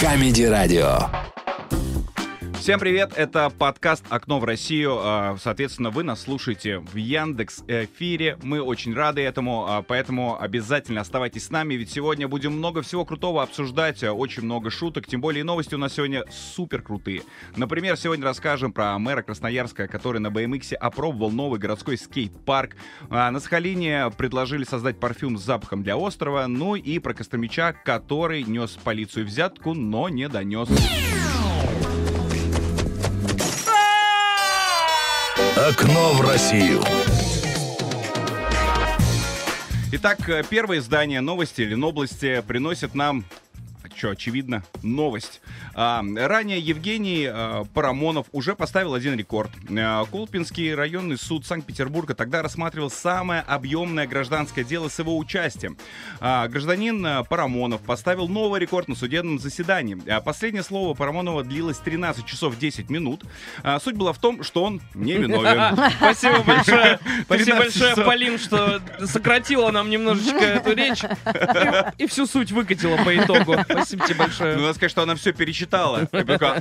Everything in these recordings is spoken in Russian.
Comedy Radio. Всем привет, это подкаст «Окно в Россию». А, Соответственно, вы нас слушаете в Яндекс эфире. Мы очень рады этому, а, поэтому обязательно оставайтесь с нами, ведь сегодня будем много всего крутого обсуждать, а, очень много шуток, тем более новости у нас сегодня супер крутые. Например, сегодня расскажем про мэра Красноярска, который на BMX опробовал новый городской скейт-парк. На Сахалине предложили создать парфюм с запахом для острова, ну и про Костромича, который нес полицию взятку, но не донес. Окно в Россию. Итак, э, первое издание новости Ленобласти приносит нам что, очевидно, новость. А, ранее Евгений а, Парамонов уже поставил один рекорд. А, Колпинский районный суд Санкт-Петербурга тогда рассматривал самое объемное гражданское дело с его участием. А, гражданин а, Парамонов поставил новый рекорд на судебном заседании. А, последнее слово Парамонова длилось 13 часов 10 минут. А, суть была в том, что он невиновен. Спасибо большое. 13 Спасибо большое. Полин, что сократила нам немножечко эту речь и всю суть выкатила по итогу. Спасибо тебе Ну, большое. надо сказать, что она все перечитала.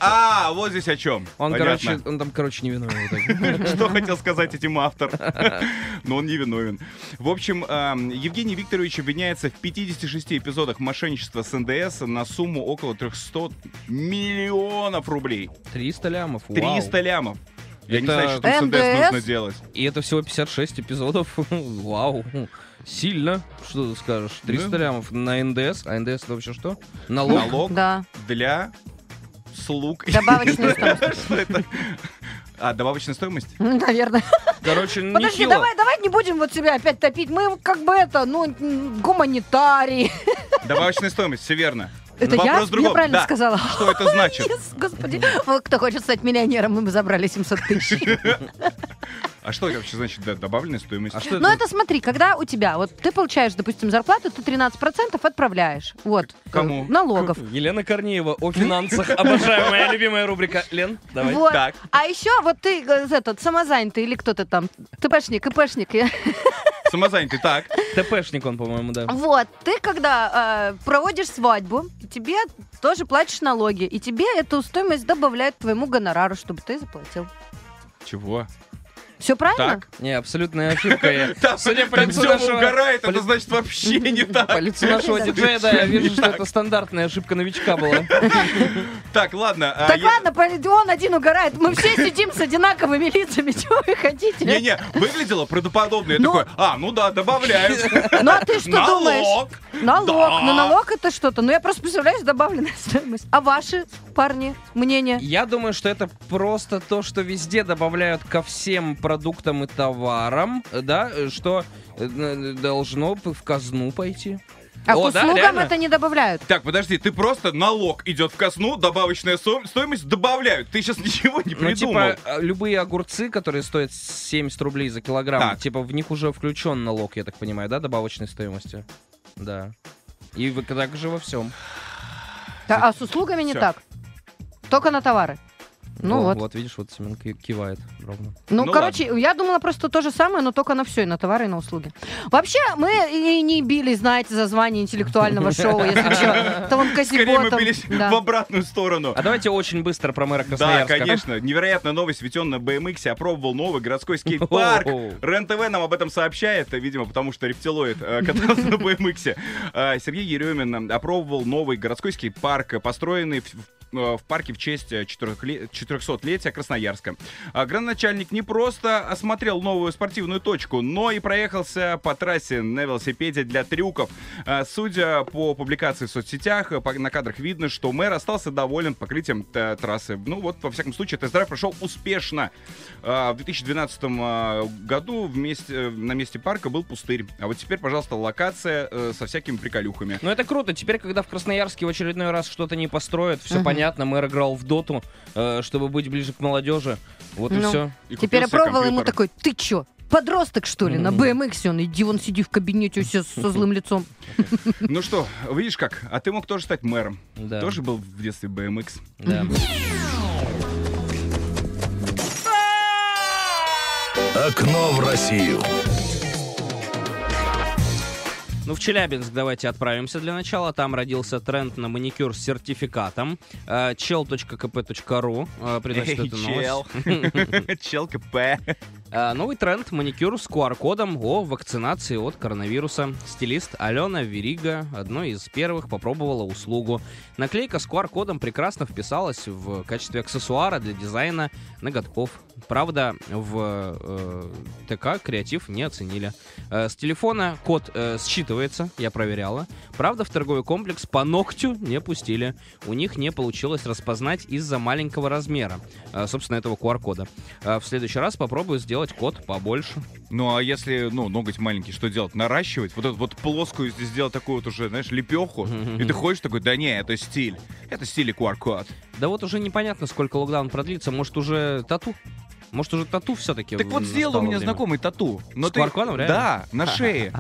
А, вот здесь о чем. Он, короче, он там, короче, не виновен. Что хотел сказать этим автор? Но он не виновен. В общем, эм, Евгений Викторович обвиняется в 56 эпизодах мошенничества с НДС на сумму около 300 миллионов рублей. 300 лямов. вау. 300 лямов. Я не Это- знаю, что там с НДС? нужно делать. И это всего 56 эпизодов. Вау. Сильно. Что ты скажешь? 300 Да. лямов на НДС. А НДС это вообще что? Налог? Налог Да. для слуг. Добавочная стоимость. А, добавочная стоимость? Ну, Наверное. Короче, Подожди, нехило. давай, давай не будем вот себя опять топить. Мы как бы это, ну, гуманитарии. Добавочная стоимость, все верно. Это я? Вопрос другом. Я правильно Да. сказала? Что это значит? Yes, Господи, кто хочет стать миллионером, мы бы забрали 700 тысяч. А что это вообще значит, да, добавленная стоимость? А что Ну это? это смотри, когда у тебя, вот ты получаешь, допустим, зарплату, ты 13% отправляешь. Вот. Кому? э, Налогов. Елена Корнеева о финансах. Обожаю, моя любимая рубрика. Лен, давай. Вот. Так. А еще вот ты э, этот самозанятый или кто-то там, ТПшник, ИПшник. Самозанятый, так. ТПшник он, по-моему, да. Вот, ты когда э, проводишь свадьбу, тебе тоже платишь налоги, и тебе эту стоимость добавляют к твоему гонорару, чтобы ты заплатил. Чего? Все правильно? Так. Не, абсолютная ошибка. Судя по лицу нашего... угорает, это значит вообще не так. По лицу нашего диджея, да, я вижу, что это стандартная ошибка новичка была. Так, ладно. а, Так ладно, он один угорает. Мы все сидим с одинаковыми лицами. Чего вы хотите? Не-не, выглядело правдоподобно. Я Ну. такой, а, ну да, добавляю. Ну а ты что Налог. думаешь? Налог. Ну налог это что-то. Ну я просто представляю добавленная стоимость. А ваши, парни, мнения? Я думаю, что это просто то, что везде добавляют ко всем продуктам и товарам, да, что э, должно в казну пойти. А к О, да, услугам реально? это не добавляют. Так, подожди, ты просто налог идет в казну, добавочная со- стоимость добавляют. Ты сейчас ничего не Ну, придумал. типа, э, любые огурцы, которые стоят 70 рублей за килограмм, Так. типа, в них уже включен налог, я так понимаю, да, добавочной стоимости? Да. И вы так же во всем. Да, а с услугами не Всё. так. Только на товары. Ну О, вот. Вот, видишь, вот Семен ки- кивает ровно. Ну, Ну короче, я думала просто то же самое, но только на все, и на товары, и на услуги. Вообще, мы и не били, знаете, за звание интеллектуального шоу, если что. То он Скорее мы бились Да. в обратную сторону. А давайте очень быстро про мэра Да, Красноярска. конечно. Невероятная новость, ведь он на BMX опробовал новый городской скейт-парк. РЕН-ТВ нам об этом сообщает, видимо, потому что рептилоид э, катался на BMX. Э, Сергей Еремин опробовал новый городской скейт-парк, э, построенный в в парке в честь э, 400-летия Красноярска. А Градоначальник не просто осмотрел новую спортивную точку, но и проехался по трассе на велосипеде для трюков. А, Судя по публикации в соцсетях, э, на кадрах видно, что мэр остался доволен покрытием э, трассы. Ну вот, во всяком случае, тест-драйв прошел успешно. В 2012 а, году вместе, э, на месте парка был пустырь. А вот теперь, пожалуйста, локация э, со всякими приколюхами. Ну это круто. Теперь, когда в Красноярске в очередной раз что-то не построят, все понятно, мэр играл в доту, э, чтобы быть ближе к молодежи. Вот и Ну. все. И Теперь себе опробовал ему компьютер. такой, ты чё? Подросток, что ли, на BMX он, иди вон сиди в кабинете все со злым лицом. Ну что, видишь как? А ты мог тоже стать мэром. Да. Тоже был в детстве BMX. Да. Окно в Россию. Ну, в Челябинск давайте отправимся для начала. Там родился тренд на маникюр с сертификатом. Э, chel.kp.ru э, приносит эту чел. новость. Чел КП. Э, Новый тренд маникюр с QR-кодом о вакцинации от коронавируса. Стилист Алена Верига одной из первых попробовала услугу. Наклейка с QR-кодом прекрасно вписалась в качестве аксессуара для дизайна ноготков. Правда, в э, ТК креатив не оценили. Э, с телефона код э, считывается, я проверяла. Правда, в торговый комплекс по ногтю не пустили. У них не получилось распознать из-за маленького размера, э, собственно, этого QR-кода. Э, в следующий раз попробую сделать код побольше. Ну, а если, ну, ноготь маленький, что делать? Наращивать? Вот эту вот плоскую здесь сделать такую вот уже, знаешь, лепеху? И ты ходишь такой, да не, это стиль. Это стиль и QR-код. Да вот уже непонятно, сколько локдаун продлится. Может, уже тату? Может, уже тату все-таки Так вот сделал у меня знакомый тату. Но С ты- QR-кодом, реально? Да, на шее.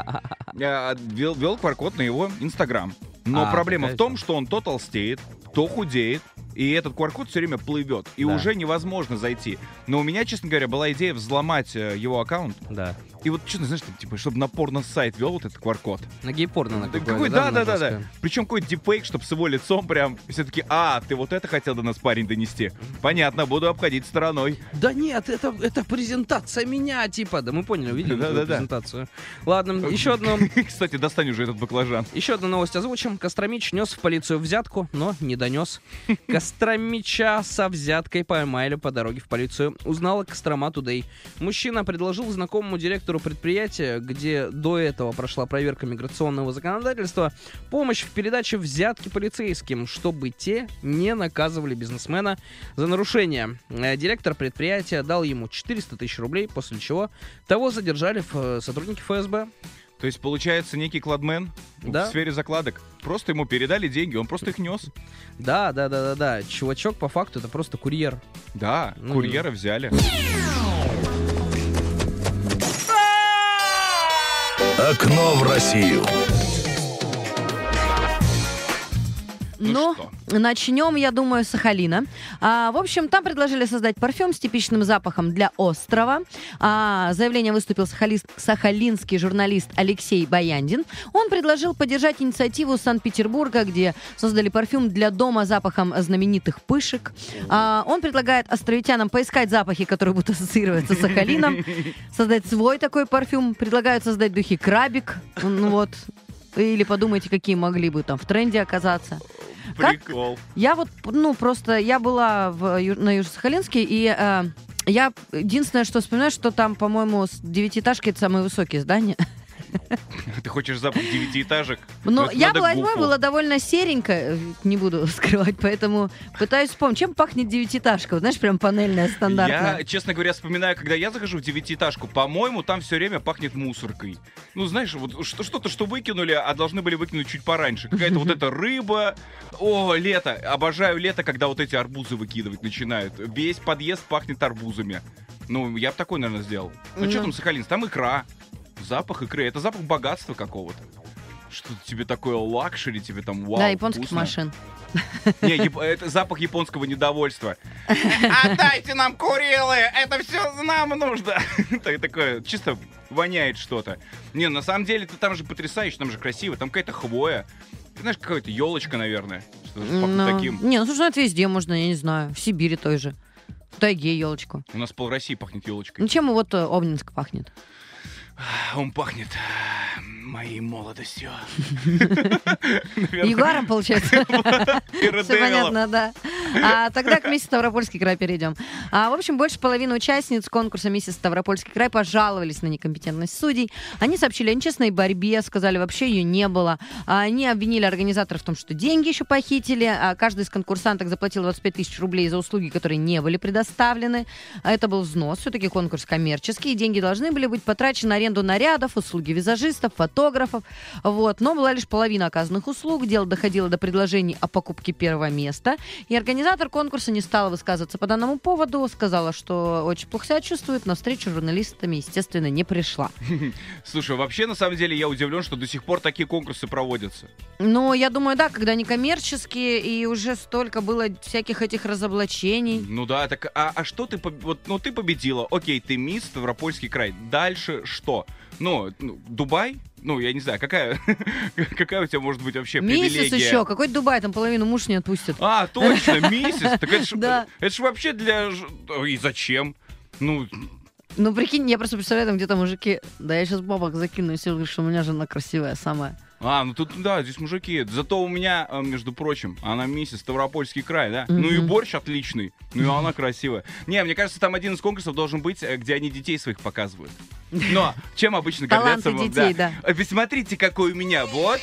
Я Вел, вел QR-код на его Инстаграм. Но А, проблема в том, что он то толстеет, то худеет, и этот QR-код все время плывет, и Да. уже невозможно зайти. Но у меня, честно говоря, была идея взломать э, его аккаунт, Да. и вот что-то, знаешь, типа, чтобы на порно-сайт вел вот этот QR-код. На гей-порно на Да какой, да, да, да, да. Причем какой-то дипфейк, чтобы с его лицом прям все таки а, ты вот это хотел до нас, парень, донести. Понятно, буду обходить стороной. Да нет, это, это презентация меня, типа. Да мы поняли, увидели Да, да, да. презентацию. Ладно, еще одну, Кстати, достань уже этот баклажан. еще одну новость озвучим. Костромич нес в полицию взятку, но не донес. Костромича со взяткой поймали по дороге в полицию. Узнала Кострома Тудей. Мужчина предложил знакомому директору предприятия, где до этого прошла проверка миграционного законодательства, помощь в передаче взятки полицейским, чтобы те не наказывали бизнесмена за нарушение. Э, Директор предприятия дал ему 400 тысяч рублей, после чего того задержали э, сотрудники ФСБ. То есть, получается, некий кладмен Да. в сфере закладок. Просто ему передали деньги, он просто их нес. Да, да, да, да, да. Чувачок по факту это просто курьер. Да, Ну, курьера взяли. Окно в Россию. Ну Ну, что? Начнем, я думаю, с Сахалина. А, в общем, там предложили создать парфюм с типичным запахом для острова. А, заявление выступил сахалист- сахалинский журналист Алексей Баяндин. Он предложил поддержать инициативу Санкт-Петербурга, где создали парфюм для дома запахом знаменитых пышек. А, он предлагает островитянам поискать запахи, которые будут ассоциироваться с Сахалином, создать свой такой парфюм. Предлагают создать духи крабик. Ну вот. Или подумайте, какие могли бы там в тренде оказаться. Как- Прикол. Я вот, ну, просто, я была в, на Южно-Сахалинске, и э, я единственное, что вспоминаю, что там, по-моему, девятиэтажки это самые высокие здания. Ты хочешь запах девятиэтажек? Это я была гуфу. было довольно серенько, э, не буду скрывать, поэтому пытаюсь вспомнить, чем пахнет девятиэтажка, вот знаешь, прям панельная, стандартная. Я, честно говоря, вспоминаю, когда я захожу в девятиэтажку, по-моему, там все время пахнет мусоркой. Ну, знаешь, вот что- что-то, что выкинули, а должны были выкинуть чуть пораньше. Какая-то вот эта рыба. О, лето. Обожаю лето, когда вот эти арбузы выкидывать начинают. Весь подъезд пахнет арбузами. Ну, я бы такой, наверное, сделал. Ну, что там, Сахалин? Там икра. Запах икры. Это запах богатства какого-то. Что тебе такое luxury, тебе там вау, да, японских вкусно. машин. Не, яп- это запах японского недовольства. Отдайте нам Курилы, это все нам нужно. Так- Такое, чисто воняет что-то. Не, на самом деле, ты там же потрясающе, там же красиво, там какая-то хвоя. Ты знаешь, какая-то елочка, наверное. Что-то пахнет Ну, таким. Не, ну слушай, ну это везде можно, я не знаю, в Сибири той же. В тайге елочку. У нас пол России пахнет елочкой. Ну чем вот э, Обнинск пахнет? Он пахнет а, моей молодостью. Ягуаром, получается. Все понятно, да. А, тогда к Миссис Ставропольский край перейдем. А, в общем, больше половины участниц конкурса Миссис Ставропольский край пожаловались на некомпетентность судей. Они сообщили о нечестной борьбе, сказали, вообще ее не было. А, Они обвинили организаторов в том, что деньги еще похитили. А Каждый из конкурсанток заплатил 25 тысяч рублей за услуги, которые не были предоставлены. А Это был взнос, все-таки конкурс коммерческий. и Деньги должны были быть потрачены на аренду нарядов, услуги визажистов, фотографов. Вот. Но была лишь половина оказанных услуг. Дело доходило до предложений о покупке первого места. И организатор конкурса не стала высказываться по данному поводу. Сказала, что очень плохо себя чувствует, но встречу с журналистами, естественно, не пришла. Слушай, вообще, на самом деле, я удивлен, что до сих пор такие конкурсы проводятся. Но я думаю, да, когда они коммерческие, и уже столько было всяких этих разоблачений. Ну да, так а, а что ты вот, ну ты победила, окей, ты мисс Ставропольский край. Дальше что? Ну, ну, Дубай, ну, я не знаю, какая, какая у тебя может быть вообще Месяц привилегия? еще, какой Дубай, там половину муж не отпустит. А, точно, месяц. Так это ж, Да. это ж вообще для... И зачем? Ну, Ну, прикинь, я просто представляю, там где-то мужики, да я сейчас бабок закину, если говорю, что у меня жена красивая самая. А, ну тут, да, здесь мужики. Зато у меня, э, между прочим, она миссис Ставропольский край, да? Ну и борщ отличный, ну и она красивая. Не, мне кажется, там один из конкурсов должен быть, э, где они детей своих показывают. Но чем обычно Таланты гордятся... детей, да. А вы смотрите, какой у меня, вот.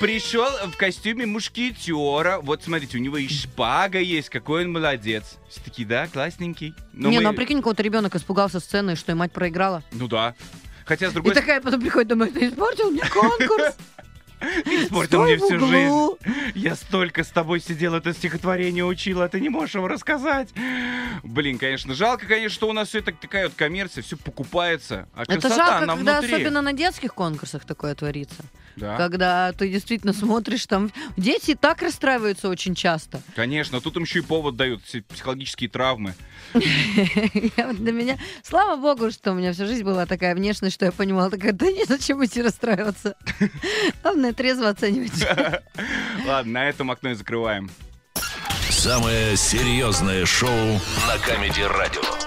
Пришел в костюме мушкетера. Вот смотрите, у него и шпага есть, какой он молодец. Все такие, да, классненький. Но не, мы- ну а прикинь, кого-то ребенок испугался сцены, что и мать проиграла. Ну да. Хотя, с И другой такая потом приходит домой, ты испортил мне конкурс. Испортил мне всю жизнь. Я столько с тобой сидел, это стихотворение учил, а ты не можешь его рассказать. Блин, конечно, жалко, конечно, что у нас все так такая вот коммерция, все покупается. А Это красота, жалко, она когда внутри. особенно на детских конкурсах такое творится. Да, Когда ты действительно смотришь там... Дети и так расстраиваются очень часто. конечно, тут им еще и повод дают, все психологические травмы. Для меня... Слава богу, что у меня всю жизнь была такая внешность, что я понимала, такая, да не зачем идти расстраиваться. Главное, трезво оценивать. Ладно, на этом окно и закрываем. Самое серьезное шоу на Камеди Радио.